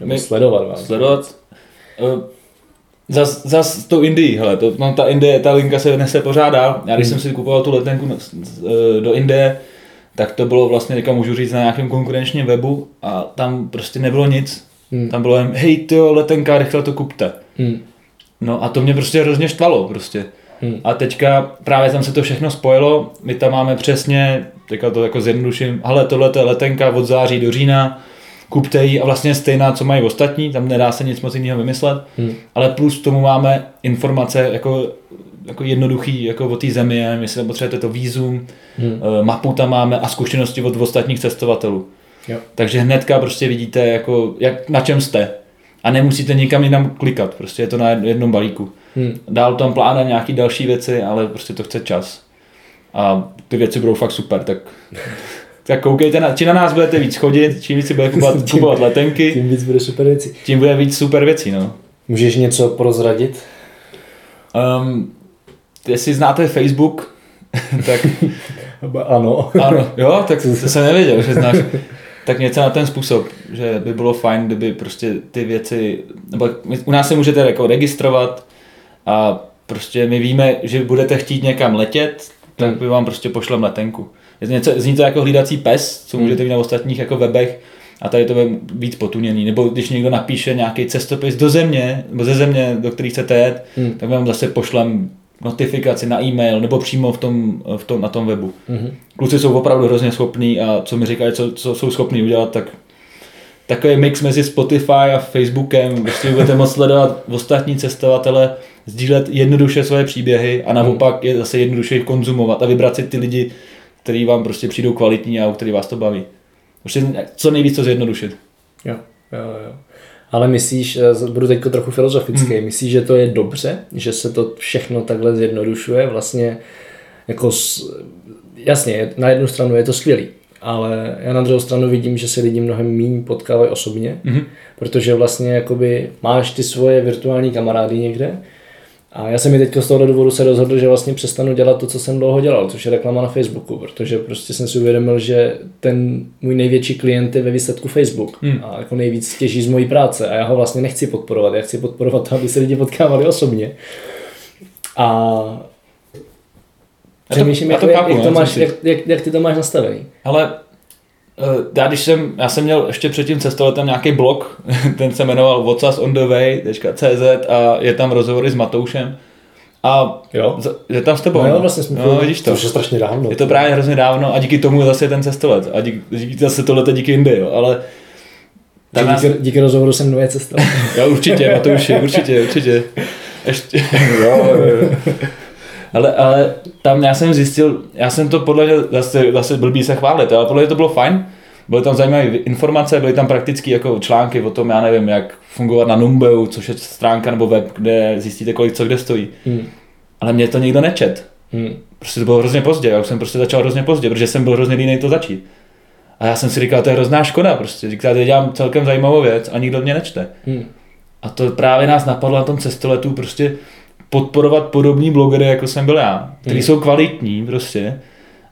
S1: Nebo
S2: My-
S1: sledovat vás.
S2: sledovat. Eh, Zas, zas tou Indii, hele, to, no, ta Indie, ta linka se nese pořád dál. Já když
S1: Hmm.
S2: jsem si kupoval tu letenku eh, do Indie, tak to bylo vlastně, teďka můžu říct, na nějakém konkurenčním webu a tam prostě nebylo nic.
S1: Hmm.
S2: Tam bylo jen, hej, to letenka, rychle to kupte.
S1: Hmm.
S2: No a to mě prostě hrozně štvalo prostě.
S1: Hmm.
S2: A teďka právě tam se to všechno spojilo, my tam máme přesně, teďka to jako zjednoduším, ale tohle je letenka od září do října, kupte ji a vlastně stejná, co mají ostatní, tam nedá se nic moc jiného vymyslet,
S1: Hmm.
S2: ale plus k tomu máme informace jako, jako jednoduchý, jako o té zemi, nevím, jestli potřebujete to vízum,
S1: Hmm.
S2: eh, mapu tam máme a zkušenosti od ostatních cestovatelů.
S1: Jo.
S2: Takže hnedka prostě vidíte, jako, jak, na čem jste. A nemusíte nikam jinam klikat, prostě je to na jednom balíku.
S1: Hmm.
S2: Dál tam plánujeme nějaký další věci, ale prostě to chce čas. A ty věci budou fakt super, tak, tak koukejte, na, či na nás budete víc chodit, čím víc si budete kupovat,
S1: Tím-
S2: kupovat letenky,
S1: Tím víc bude super věci.
S2: tím bude víc super věcí. No.
S1: Můžeš něco prozradit?
S2: Um, jestli znáte Facebook, tak
S1: Ano.
S2: ano, jo, tak to jsem nevěděl, že znáš. Tak něco na ten způsob, že by bylo fajn, kdyby prostě ty věci, nebo u nás se můžete jako registrovat a prostě my víme, že budete chtít někam letět, tak
S1: Hmm.
S2: by vám prostě pošlem letenku. Je to něco, zní to jako hlídací pes, co
S1: Hmm.
S2: můžete vidět na ostatních jako webech a tady to bude víc potuněný. Nebo když někdo napíše nějaký cestopis do země, nebo ze země, do které chcete jet,
S1: Hmm.
S2: tak vám zase pošlem notifikaci na e-mail nebo přímo v tom, v tom, na tom webu.
S1: Mhm.
S2: Kluci jsou opravdu hrozně schopní a co mi říkají, co, co jsou schopní udělat, tak takový mix mezi Spotify a Facebookem, prostě budete moct sledovat ostatní cestovatele, sdílet jednoduše svoje příběhy a naopak je zase jednoduše konzumovat a vybrat si ty lidi, kteří vám prostě přijdou kvalitní a u kterých vás to baví. Prostě co nejvíc to zjednodušit.
S1: Jo, jo, jo. Ale myslíš, eh, budu teď trochu filozofický, hmm. myslíš, že to je dobře, že se to všechno takhle zjednodušuje? Vlastně jako, s- jasně, na jednu stranu je to skvělý, ale já na druhou stranu vidím, že se lidi mnohem méně potkávají osobně,
S2: Mhm.
S1: protože vlastně jakoby máš ty svoje virtuální kamarády někde A já jsem mi teď z tohoto důvodu se rozhodl, že vlastně přestanu dělat to, co jsem dlouho dělal, což je reklama na Facebooku, protože prostě jsem si uvědomil, že ten můj největší klient je ve výsledku Facebook hmm. a jako nejvíc těží z mojí práce a já ho vlastně nechci podporovat, já chci podporovat to, aby se lidi potkávali osobně. A přemýšlím, jak, jak, jak, to máš, jak, jak, ty to máš nastavený.
S2: Ale já když jsem, já jsem měl ještě předtím cestoletem nějaký blog, ten se jmenoval whatsasondtheway.cz a je tam rozhovory s Matoušem. A
S1: jo.
S2: je tam s tebou.
S1: No, jo, vlastně jsme
S2: no, vidíš to.
S1: To je strašně dávno.
S2: Je to právě hrozně dávno a díky tomu zase ten cestolet. A díky, díky zase tohle díky Indii, jo. Ale
S1: tam díky, nás... díky rozhovoru jsem nové cestoval.
S2: jo, určitě, Matouši, určitě, určitě. Ještě, jo, jo. Ale, ale tam já jsem zjistil, já jsem to podle mě, zase, zase blbý se chválit, ale podle mě to bylo fajn, byly tam zajímavé informace, byly tam praktické jako články o tom, já nevím, jak fungovat na Numbeu, což je stránka nebo web, kde zjistíte, kolik co kde stojí. Hmm. Ale mě to nikdo nečet. Hmm. Prostě to bylo hrozně pozdě, já už jsem prostě začal hrozně pozdě, protože jsem byl hrozně líný to začít. A já jsem si říkal, to je hrozná škoda, prostě. Říkal, že dělám celkem zajímavou věc a nikdo mě nečte. Hmm. A to právě nás napadlo na tom cestoletu, prostě podporovat podobní blogery, jako jsem byl já, kteří hmm. jsou kvalitní prostě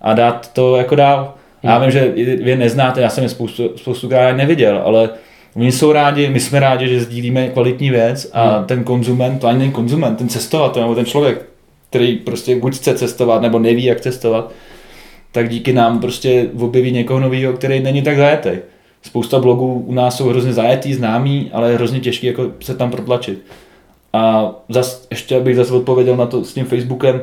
S2: a dát to jako dál. Hmm. Já vím, že vy neznáte, já jsem je spoustu, spoustu krát neviděl, ale oni jsou rádi, my jsme rádi, že sdílíme kvalitní věc a hmm. ten konzument, to ani není konzument, ten cestovatel nebo ten člověk, který prostě buď chce cestovat nebo neví, jak cestovat, tak díky nám prostě objeví někoho nového, který není tak zajetý. Spousta blogů u nás jsou hrozně zajetý, známý, ale je hrozně těžký jako se tam protlačit. A zas, ještě abych zase odpověděl na to s tím Facebookem,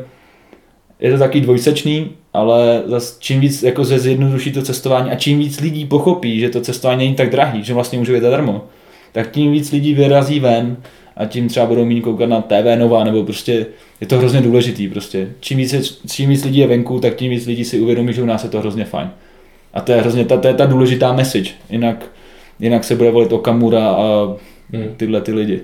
S2: je to taky dvojsečný, ale zas čím víc jako ze zjednoduší to cestování a čím víc lidí pochopí, že to cestování není tak drahý, že vlastně může být zadarmo, tak tím víc lidí vyrazí ven a tím třeba budou mít koukat na TV Nová, nebo prostě je to hrozně důležitý prostě. Čím víc, je, čím víc lidí je venku, tak tím víc lidí si uvědomí, že u nás je to hrozně fajn. A to je hrozně ta, to je ta důležitá message, jinak, jinak se bude volit Okamura a hmm. tyhle ty lidi.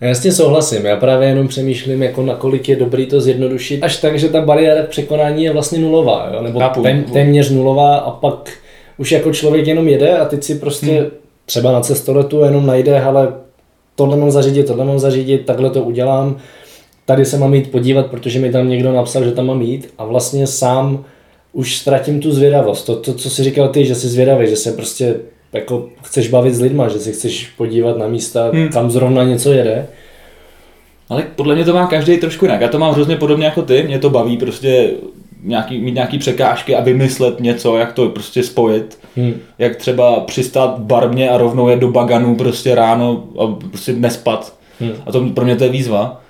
S1: Já s tím souhlasím, já právě jenom přemýšlím, jako nakolik je dobrý to zjednodušit, až tak, že ta bariéra k překonání je vlastně nulová, jo? nebo Kapu. tém, téměř nulová a pak už jako člověk jenom jede a teď si prostě hmm. třeba na cestoletu jenom najde, ale tohle mám zařídit, tohle mám zařídit, takhle to udělám, tady se mám jít podívat, protože mi tam někdo napsal, že tam mám jít a vlastně sám už ztratím tu zvědavost. To, to co jsi říkal ty, že jsi zvědavý, že se prostě jako chceš bavit s lidma, že si chceš podívat na místa, hmm. kam zrovna něco jede.
S2: Ale podle mě to má každý trošku jinak. Já to mám hrozně podobně jako ty, mě to baví prostě nějaký, mít nějaký překážky a vymyslet něco, jak to prostě spojit. Hmm. Jak třeba přistát barmě a rovnou jet do baganu prostě ráno a prostě nespat. Hmm. A to pro mě to je výzva.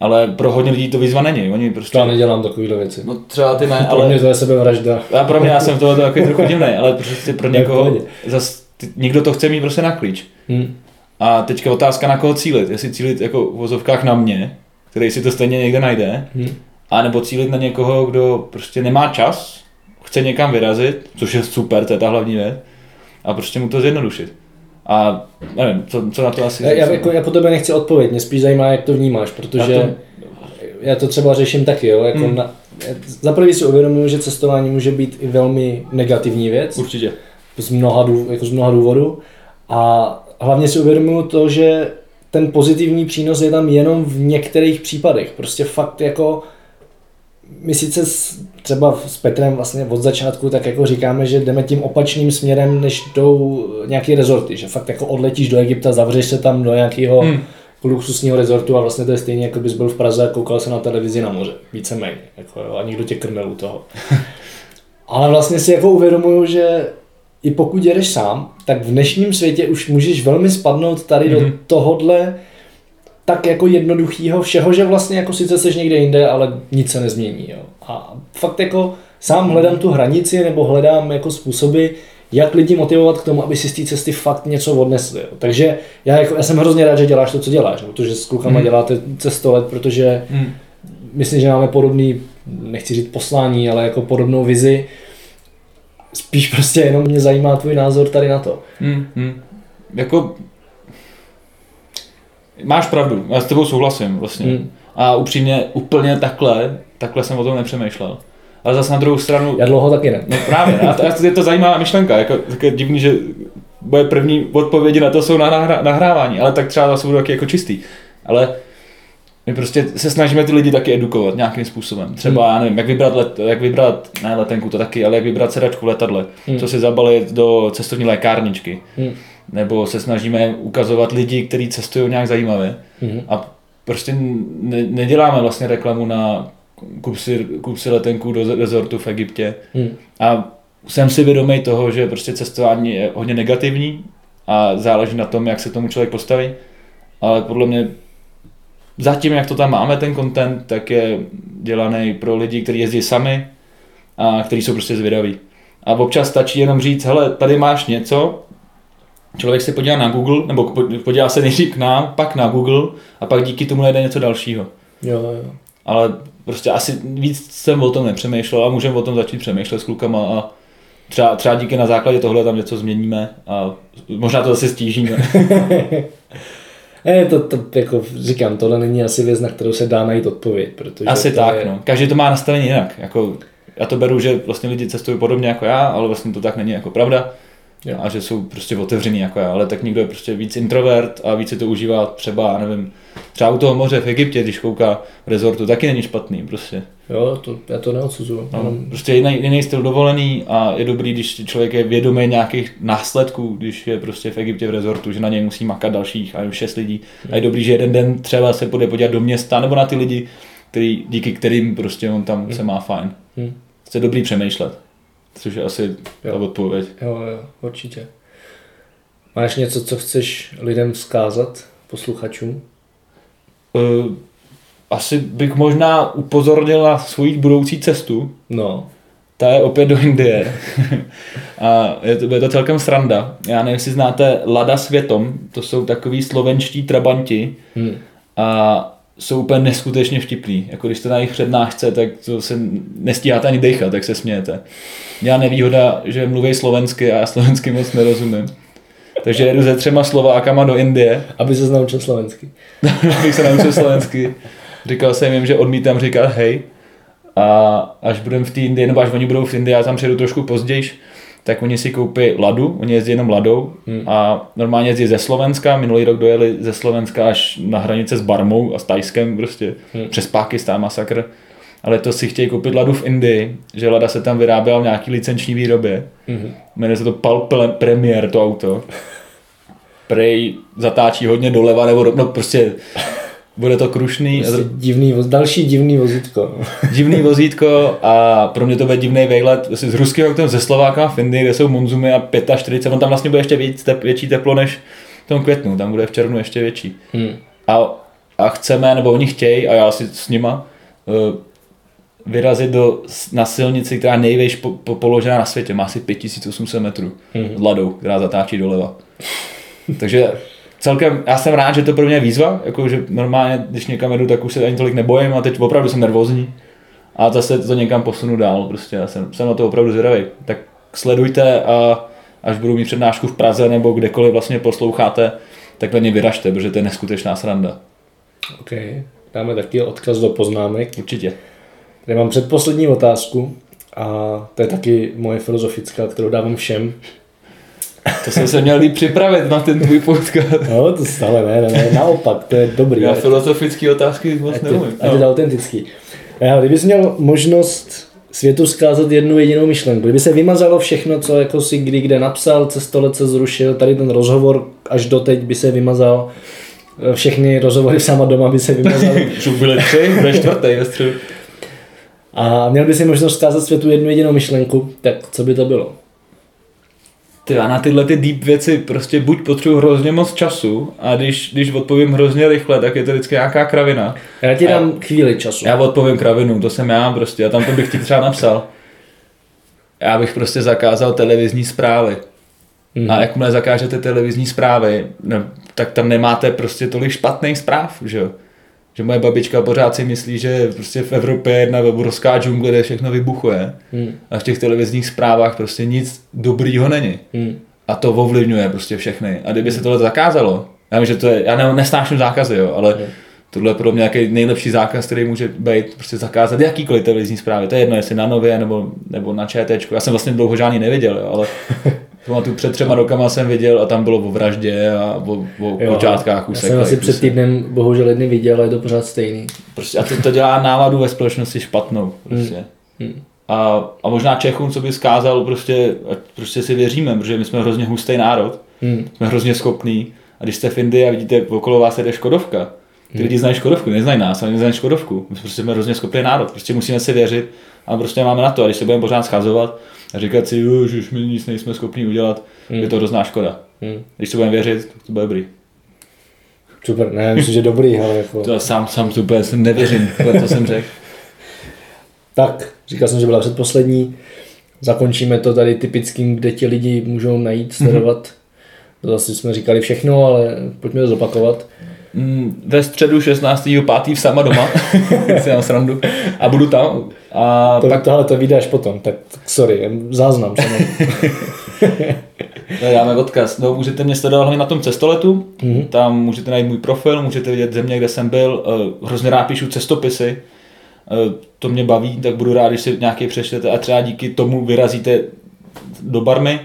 S2: Ale pro hodně lidí to výzva není. Oni prostě...
S1: Já nedělám takovéhle věci.
S2: No třeba ty ne,
S1: ale... Pro mě to je sebevražda.
S2: Já pro mě já jsem toho takový trochu divný, ale prostě pro někoho zas někdo to chce mít prostě na klíč. Hmm. A teďka otázka, na koho cílit. Jestli cílit jako v vozovkách na mě, který si to stejně někde najde, hmm. a nebo cílit na někoho, kdo prostě nemá čas, chce někam vyrazit, což je super, to je ta hlavní věc, a prostě mu to zjednodušit. A nevím, co, co na to asi...
S1: Já, já, jako, já po tebe nechci odpovědět, mě spíš zajímá, jak to vnímáš, protože já to, já to třeba řeším taky, jo, jako hmm. na, za prvý si uvědomuji, že cestování může být i velmi negativní věc.
S2: Určitě
S1: z mnoha, jako z mnoha důvodů. A hlavně si uvědomuju to, že ten pozitivní přínos je tam jenom v některých případech. Prostě fakt jako my sice třeba s Petrem vlastně od začátku tak jako říkáme, že jdeme tím opačným směrem, než jdou nějaké rezorty, že fakt jako odletíš do Egypta, zavřeš se tam do nějakého hmm. luxusního rezortu a vlastně to je stejně, jako bys byl v Praze a koukal se na televizi na moře, víceméně, jako jo, a nikdo tě krmil u toho. Ale vlastně si jako uvědomuju, že i pokud jedeš sám, tak v dnešním světě už můžeš velmi spadnout tady mm-hmm. do mhm. tohodle tak jako jednoduchýho všeho, že vlastně jako sice seš někde jinde, ale nic se nezmění. Jo. A fakt jako sám hledám tu hranici nebo hledám jako způsoby, jak lidi motivovat k tomu, aby si z té cesty fakt něco odnesli. Jo. Takže já, jako, já jsem hrozně rád, že děláš to, co děláš, protože s klukama mm. děláte cestolet, protože mm. myslím, že máme podobný, nechci říct poslání, ale jako podobnou vizi, spíš prostě jenom mě zajímá tvůj názor tady na to.
S2: Hmm, hmm. Jako máš pravdu, já s tebou souhlasím vlastně. Hmm. A upřímně úplně takhle, takhle jsem o tom nepřemýšlel. Ale zase na druhou stranu...
S1: Já dlouho taky ne.
S2: No právě, a to, je to zajímavá myšlenka, jako, tak je divný, že moje první odpovědi na to jsou na nahrávání, ale tak třeba zase budou taky jako čistý. Ale my prostě se snažíme ty lidi taky edukovat nějakým způsobem. Třeba, hmm. já nevím, jak vybrat, let, jak vybrat, ne letenku to taky, ale jak vybrat sedačku v letadle, hmm. co si zabalit do cestovní lékárničky. Hmm. Nebo se snažíme ukazovat lidi, kteří cestují nějak zajímavě. Hmm. A prostě ne, neděláme vlastně reklamu na kup si, kup si letenku do rezortu v Egyptě. Hmm. A jsem si vědomý toho, že prostě cestování je hodně negativní a záleží na tom, jak se tomu člověk postaví. Ale podle mě zatím, jak to tam máme, ten content, tak je dělaný pro lidi, kteří jezdí sami a kteří jsou prostě zvědaví. A občas stačí jenom říct, hele, tady máš něco, člověk se podívá na Google, nebo podívá se nejdřív k nám, pak na Google a pak díky tomu najde něco dalšího.
S1: Jo, jo.
S2: Ale prostě asi víc jsem o tom nepřemýšlel a můžeme o tom začít přemýšlet s klukama a třeba, třeba díky na základě tohle tam něco změníme a možná to zase stížíme.
S1: Ne, to, to, jako říkám, tohle není asi věc, na kterou se dá najít odpověď. Protože
S2: asi tak,
S1: je...
S2: no. Každý to má nastavení jinak. Jako, já to beru, že vlastně lidi cestují podobně jako já, ale vlastně to tak není jako pravda. Jo. A že jsou prostě otevřený jako já, ale tak někdo je prostě víc introvert a víc si to užívá třeba, nevím, třeba u toho moře v Egyptě, když kouká v rezortu, taky není špatný prostě.
S1: Jo, to, já to neodsuzuju.
S2: No, jenom... Prostě jiný, jiný styl dovolený a je dobrý, když člověk je vědomý nějakých následků, když je prostě v Egyptě v rezortu, že na něj musí makat dalších a šest lidí. A je dobrý, že jeden den třeba se půjde podívat do města nebo na ty lidi, který, díky kterým prostě on tam hmm. se má fajn. Hmm. Je dobrý přemýšlet. Což je asi jo. ta odpověď.
S1: Jo, jo, určitě. Máš něco, co chceš lidem vzkázat, posluchačům?
S2: Uh, asi bych možná upozornil na svoji budoucí cestu.
S1: No.
S2: Ta je opět do Indie. a je to, je to celkem sranda. Já nevím, jestli znáte Lada Světom, to jsou takový slovenští trabanti. Hmm. A jsou úplně neskutečně vtipný. Jako když to na jejich přednášce, tak to se nestíháte ani dechat, tak se smějete. Měla nevýhoda, že mluví slovensky a já slovensky moc nerozumím. Takže jedu se třema Slovákama do Indie.
S1: Aby se naučil slovensky.
S2: Abych se naučil slovensky. Říkal jsem jim, že odmítám říkat hej. A až budeme v té Indii, nebo až oni budou v Indii, já tam přijedu trošku později, tak oni si koupí ladu, oni jezdí jenom ladou hmm. a normálně jezdí ze Slovenska, minulý rok dojeli ze Slovenska až na hranice s Barmou a s Tajskem prostě, hmm. přes Pakistán masakr. Ale to si chtějí koupit ladu v Indii, že lada se tam vyráběla v nějaký licenční výrobě. Hmm. Jmenuje se to Pal Premier, to auto. Prej zatáčí hodně doleva, nebo no prostě bude to krušný.
S1: Prostě divný, další divný vozítko.
S2: divný vozítko a pro mě to bude divný vejlet z ruského autem ze Slováka v Indii, kde jsou monzumy a 45, on tam vlastně bude ještě víc, tep, větší teplo než v tom květnu, tam bude v červnu ještě větší. Hmm. A, a chceme, nebo oni chtějí, a já si s nima, uh, vyrazit do, na silnici, která je nejvejš po, po, položená na světě, má asi 5800 metrů hmm. ladou, která zatáčí doleva. Takže celkem, já jsem rád, že to pro mě je výzva, jako že normálně, když někam jedu, tak už se ani tolik nebojím a teď opravdu jsem nervózní. A zase to někam posunu dál, prostě já jsem, jsem na to opravdu zvědavý. Tak sledujte a až budu mít přednášku v Praze nebo kdekoliv vlastně posloucháte, tak na ně vyražte, protože to je neskutečná sranda.
S1: OK, dáme taky odkaz do poznámek.
S2: Určitě.
S1: Tady mám předposlední otázku a to je taky moje filozofická, kterou dávám všem.
S2: To jsem se měl líp připravit na ten tvůj podcast.
S1: No, to stále ne, ne, ne, naopak, to je dobrý.
S2: Já filozofické otázky moc neumím.
S1: A to je autentický. Já, kdybys měl možnost světu zkázat jednu jedinou myšlenku, kdyby se vymazalo všechno, co jako si kdy kde napsal, cestolec se zrušil, tady ten rozhovor až doteď by se vymazal, všechny rozhovory sama doma by se vymazaly.
S2: Už byly tři, bude čtvrtý ve středu.
S1: A měl by si možnost zkázat světu jednu jedinou myšlenku, tak co by to bylo?
S2: Ty, já na tyhle ty deep věci prostě buď potřebuji hrozně moc času a když, když odpovím hrozně rychle, tak je to vždycky nějaká kravina.
S1: Já ti dám a chvíli času.
S2: Já odpovím kravinu, to jsem já prostě a tam to bych ti třeba napsal. Já bych prostě zakázal televizní zprávy. Mm. A jakmile zakážete televizní zprávy, no, tak tam nemáte prostě tolik špatných zpráv, že jo že moje babička pořád si myslí, že prostě v Evropě je jedna obrovská džungle, kde všechno vybuchuje. Hmm. A v těch televizních zprávách prostě nic dobrýho není. Hmm. A to ovlivňuje prostě všechny. A kdyby se tohle zakázalo, já vím, že to je, já ne, nesnáším zákazy, jo, ale hmm. tohle je pro mě nějaký nejlepší zákaz, který může být prostě zakázat jakýkoliv televizní zprávy. To je jedno, jestli na Nově nebo, nebo na ČT. Já jsem vlastně dlouho žádný neviděl, jo, ale Pamatuju, před třema rokama jsem viděl a tam bylo o vraždě a o, o
S1: Jo,
S2: počátkách
S1: Já jsem asi před týdnem bohužel jedny viděl, ale je to pořád stejný.
S2: Prostě, a to, to dělá náladu ve společnosti špatnou. Prostě.
S1: Hmm.
S2: A, a možná Čechům, co by skázal, prostě, prostě si věříme, protože my jsme hrozně hustý národ,
S1: Hmm.
S2: jsme hrozně schopný. A když jste v Indii a vidíte, okolo vás jede Škodovka, ty lidi znají Škodovku, neznají nás, ale neznají Škodovku. My prostě jsme hrozně schopný národ, prostě musíme si věřit a prostě máme na to. A když se budeme pořád schazovat a říkat si, "Jo, že už my nic nejsme schopni udělat, je to hrozná škoda.
S1: Hmm.
S2: Když se budeme věřit, tak to bude dobrý.
S1: Super, ne, myslím, že dobrý, ale jako...
S2: To sám, sám to úplně jsem nevěřím, co jsem řekl.
S1: Tak, říkal jsem, že byla předposlední. Zakončíme to tady typickým, kde ti lidi můžou najít, sledovat. To zase jsme říkali všechno, ale pojďme to zopakovat.
S2: Mm, ve středu 16.5. v sama doma, si mám srandu, a budu tam. A
S1: To,
S2: pak
S1: tohle to vydáš potom, tak, sorry, záznam. samozřejmě.
S2: dáme odkaz. No, můžete mě sledovat hlavně na tom cestoletu,
S1: Mhm.
S2: tam můžete najít můj profil, můžete vidět země, kde jsem byl, Eh, hrozně rád píšu cestopisy, Eh, to mě baví, tak budu rád, když si nějaký přečtete a třeba díky tomu vyrazíte do Barmy.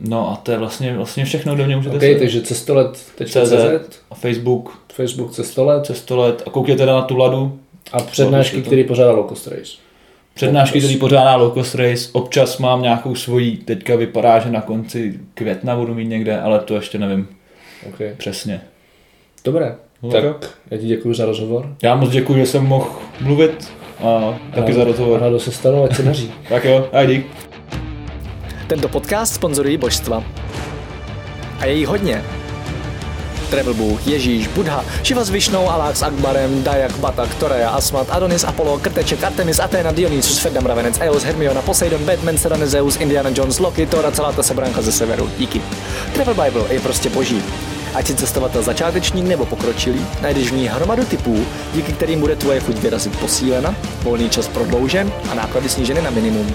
S2: No a to je vlastně, vlastně všechno, kde mě můžete
S1: OK,
S2: sledovat.
S1: takže cestolet.cz,
S2: CZ, a Facebook,
S1: Facebook cestolet
S2: cestolet a koukněte na tu ladu.
S1: a přednášky, který pořádá Locust Race.
S2: Přednášky, který pořádá Locust Race, občas mám nějakou svoji, teďka vypadá, že na konci května budu mít někde, ale to ještě nevím
S1: Okay.
S2: přesně.
S1: Dobré,
S2: No
S1: tak
S2: tak.
S1: já ti děkuji za rozhovor.
S2: Já moc děkuji, že jsem mohl mluvit a taky
S1: A-
S2: za rozhovor.
S1: A se stanu, ať se daří.
S2: Tak jo, a dík.
S1: Tento podcast sponzorují božstva. A je jí hodně. Travel Bůh, Ježíš, Buddha, Šiva s Višnou, Alák s Akbarem, Dajak, Batak, Toreja, Asmat, Adonis, Apollo, Krteček, Artemis, Athena, Dionysus, Ferdam, Ravenec, Eos, Hermiona, Poseidon, Batman, Serena, Zeus, Indiana Jones, Loki, Thor a celá ta sebranka ze severu. Díky. Travel Bible je prostě boží. Ať si cestovatel začátečník nebo pokročilý, najdeš v ní hromadu typů, díky kterým bude tvoje chuť vyrazit posílena, volný čas prodloužen a náklady sníženy na minimum.